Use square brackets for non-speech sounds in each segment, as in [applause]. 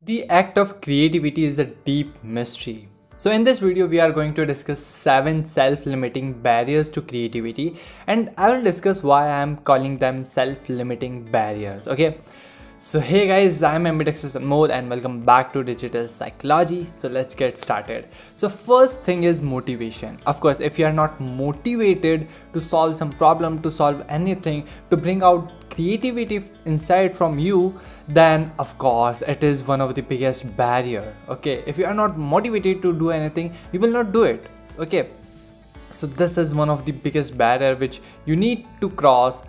The act of creativity is a deep mystery. So in this video we are going to discuss 7 self-limiting barriers to creativity and I will discuss why I am calling them self-limiting barriers okay. So hey guys I am Ambidextrous Anmol and welcome back to Digital Psychology. So let's get started. So first thing is motivation. Of course if you are not motivated to solve some problem to solve anything to bring out creativity inside from you then of course it is one of the biggest barrier okay if you are not motivated to do anything you will not do it okay so this is one of the biggest barrier which you need to cross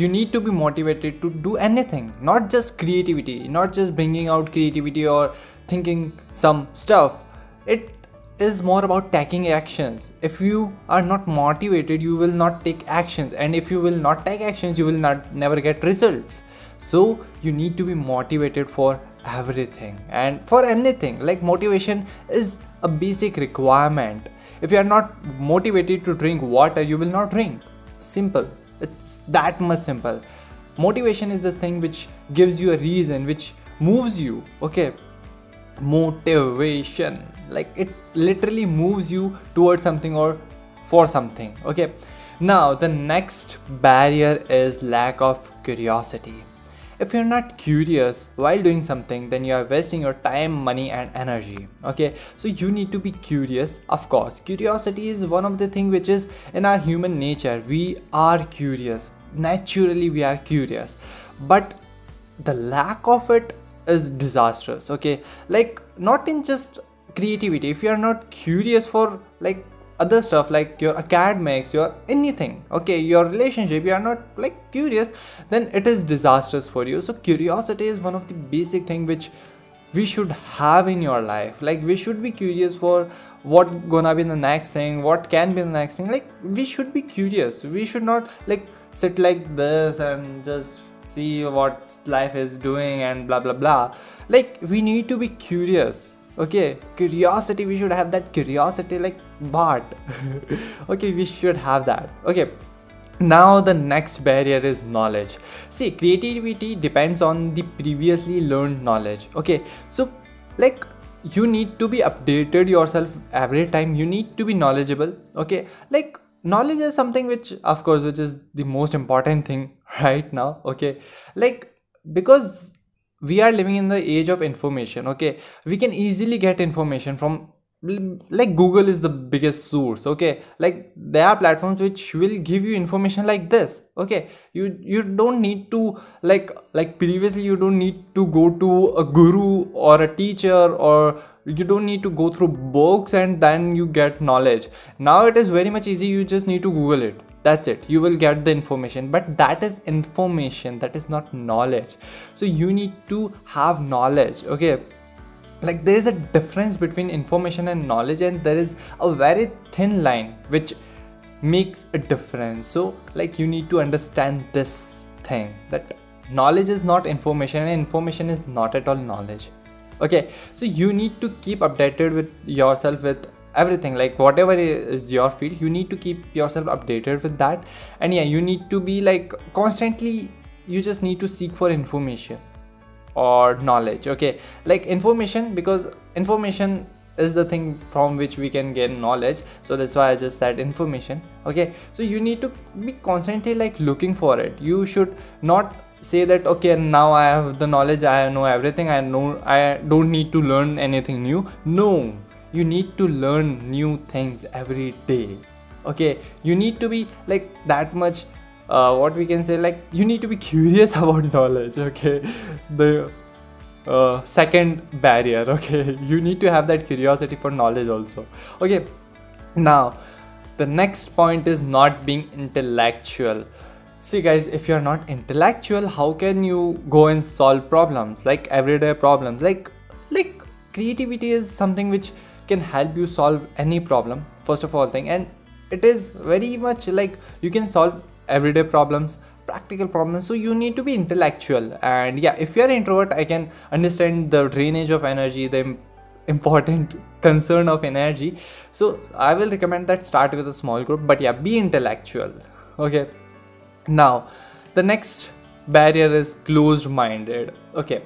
you need to be motivated to do anything not just creativity not just bringing out creativity or thinking some stuff. It is more about taking actions. If you are not motivated you will not take actions. And if you will not take actions you will not never get results. So you need to be motivated for everything and for anything. Like motivation is a basic requirement. If you are not motivated to drink water you will not drink. Simple it's that much simple. Motivation is the thing which gives you a reason which moves you okay? Motivation. Like it literally moves you towards something or for something okay? Now the next barrier is lack of curiosity if you're not curious while doing something then you are wasting your time money and energy. Okay? So you need to be curious of course. Curiosity is one of the thing which is in our human nature. We are curious. Naturally we are curious. But the lack of it is disastrous. Okay? Like not in just creativity. If you are not curious for like other stuff like your academics your anything okay your relationship you are not like curious then it is disastrous for you. So curiosity is one of the basic thing which we should have in your life. Like we should be curious for what gonna be the next thing what can be the next thing. Like we should be curious. We should not like sit like this and just see what life is doing and blah blah blah. Like we need to be curious okay? Curiosity we should have that curiosity like but [laughs] okay we should have that. Okay now the next barrier is knowledge. See creativity depends on the previously learned knowledge. Okay so like you need to be updated yourself every time. You need to be knowledgeable. Okay like knowledge is something which of course which is the most important thing [laughs] right now. Okay like because we are living in the age of information. Okay we can easily get information from like google is the biggest source okay? Like there are platforms which will give you information like this okay? You you don't need to like like previously you don't need to go to a guru or a teacher or you don't need to go through books and then you get knowledge. Now it is very much easy you just need to google it. That's it. You will get the information. But that is information that is not knowledge. So you need to have knowledge okay like there is a difference between information and knowledge and there is a very thin line which makes a difference. So like you need to understand this thing that knowledge is not information and information is not at all knowledge. Okay so you need to keep updated with yourself with everything. Like whatever is your field you need to keep yourself updated with that. And yeah you need to be like constantly you just need to seek for information or knowledge okay? Like information because information is the thing from which we can gain knowledge. So that's why i just said information okay? So you need to be constantly like looking for it. You should not say that okay now i have the knowledge i know everything i know i don't need to learn anything new. No. You need to learn new things every day okay? You need to be like that much uh, what we can say like you need to be curious [laughs] about knowledge okay? The uh, second barrier [laughs] okay? You need to have that curiosity for knowledge also. Okay now the next point is not being intellectual. See guys if you're not intellectual how can you go and solve problems like everyday problems? Like like creativity is something which can help you solve any problem first of all thing. And it is very much like you can solve everyday problems practical problems. So you need to be intellectual. And yeah if you're an introvert i can understand the drainage of energy the important [laughs] concern of energy. So i will recommend that start with a small group but yeah be intellectual. Okay. Now the next barrier is closed minded okay.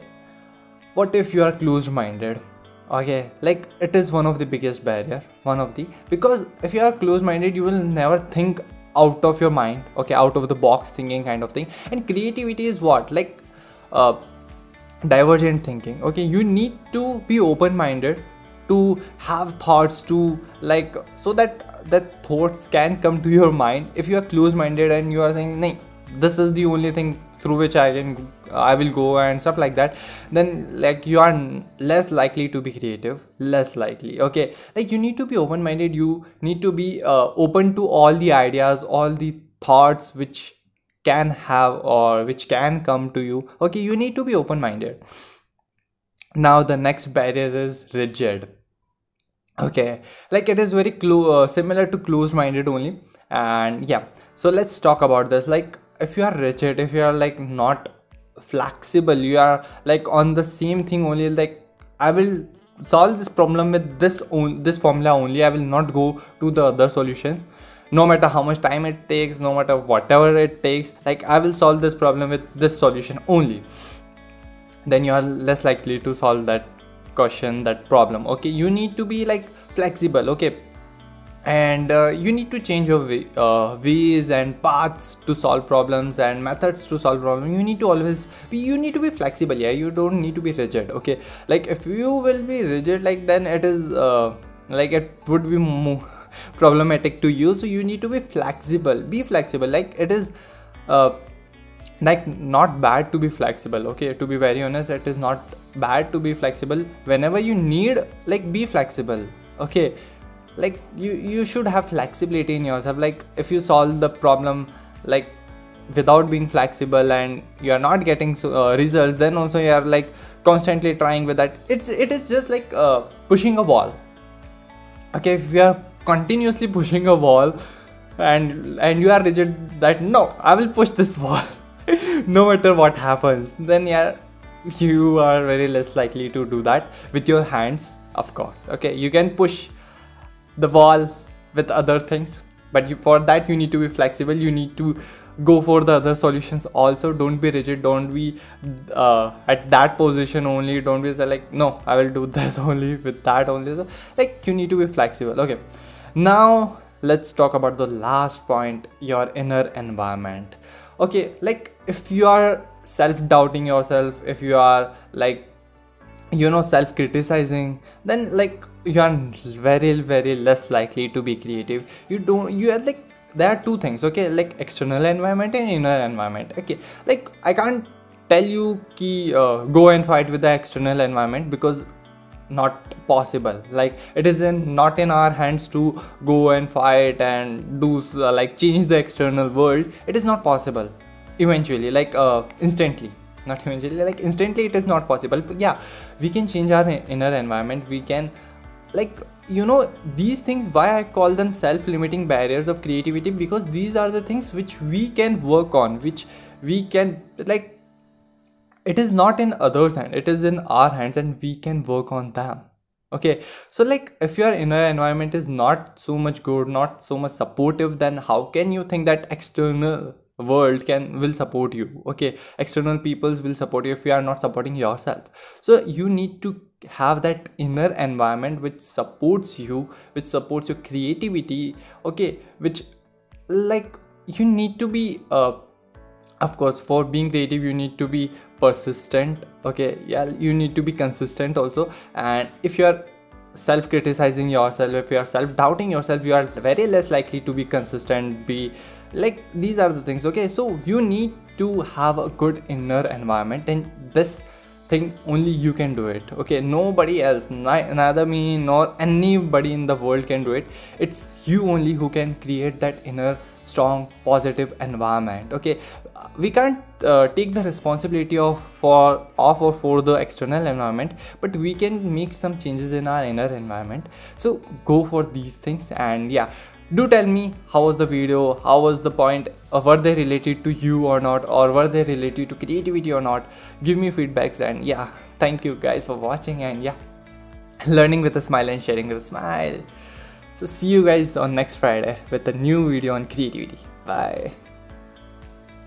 What if you are closed minded okay. Like it is one of the biggest barrier one of the because if you are closed minded you will never think out of your mind okay out of the box thinking kind of thing. And creativity is what? Like uh, divergent thinking okay? You need to be open minded to have thoughts to like so that that thoughts can come to your mind. If you are close minded and you are saying nah, this is the only thing through which i can i will go and stuff like that then like you are less likely to be creative less likely okay? Like you need to be open minded you need to be uh, open to all the ideas all the thoughts which can have or which can come to you okay? You need to be open minded now the next barrier is rigid okay? Like it is very clo- uh, similar to closed minded only and yeah. So let's talk about this. Like if you are rigid if you are like not flexible you are like on the same thing only like i will solve this problem with this on this formula only. I will not go to the other solutions. No matter how much time it takes no matter whatever it takes like i will solve this problem with this solution only. Then you are less likely to solve that question that problem. Okay you need to be like flexible. Okay and uh, you need to change your way, uh, ways and paths to solve problems and methods to solve problems. You need to always be you need to be flexible yeah? You don't need to be rigid okay? Like if you will be rigid like then it is uh, like it would be more [laughs] problematic to you. So you need to be flexible. Be flexible. Like it is uh, like not bad to be flexible okay? To be very honest it is not bad to be flexible. Whenever you need like be flexible okay like you you should have flexibility in yourself. Like if you solve the problem like without being flexible and you are not getting uh, results then also you are like constantly trying with that. It's it is just like uh, pushing a wall. Okay if you are continuously [laughs] pushing a wall and and you are rigid that no i will push this [laughs] wall. No matter what happens then yeah you are very less likely to do that with your hands of course. Okay you can push the wall with other things. But you, for that you need to be flexible. You need to go for the other solutions also. Don't be rigid. Don't be uh, at that position only. Don't be like no i will do [laughs] this only with that only. So like you need to be flexible. Okay. Now let's talk about the last point your inner environment. Okay like if you are self doubting yourself if you are like you know self criticizing then like you are very very less likely to be creative. You don't you are like there are two things okay? Like external environment and inner environment okay? Like i can't tell you ki uh, go and fight with the external environment because not possible. Like it is in not in our hands to go and fight and do uh, like change the external world. It is not possible eventually like uh, instantly not eventually. Like instantly it is not possible. But yeah we can change our inner environment. We can like you know these things why i call them self-limiting barriers of creativity? Because these are the things which we can work on which we can like it is not in others hand. It is in our hands and we can work on them. Okay? So like if your inner environment is not so much good not so much supportive then how can you think that external world can will support you okay? External peoples will support you if you are not supporting yourself. So you need to have that inner environment which supports you which supports your creativity okay? Which like you need to be uh of course for being creative you need to be persistent okay? Yeah you need to be consistent also. And if you are self criticizing yourself. If you are self doubting yourself you are very less likely to be consistent be like these are the things okay? So you need to have a good inner environment and this thing only you can do it okay? Nobody else neither me nor anybody in the world can do it. It's you only who can create that inner strong positive environment okay? We can't uh, take the responsibility of for of or for the external environment but we can make some changes in our inner environment. So go for these things and yeah. Do tell me how was the video? How was the point? Uh, were they related to you or not? Or were they related to creativity or not? Give me feedbacks and yeah. Thank you guys for watching and yeah. Learning with a smile and sharing with a smile so see you guys on next friday with a new video on creativity. Bye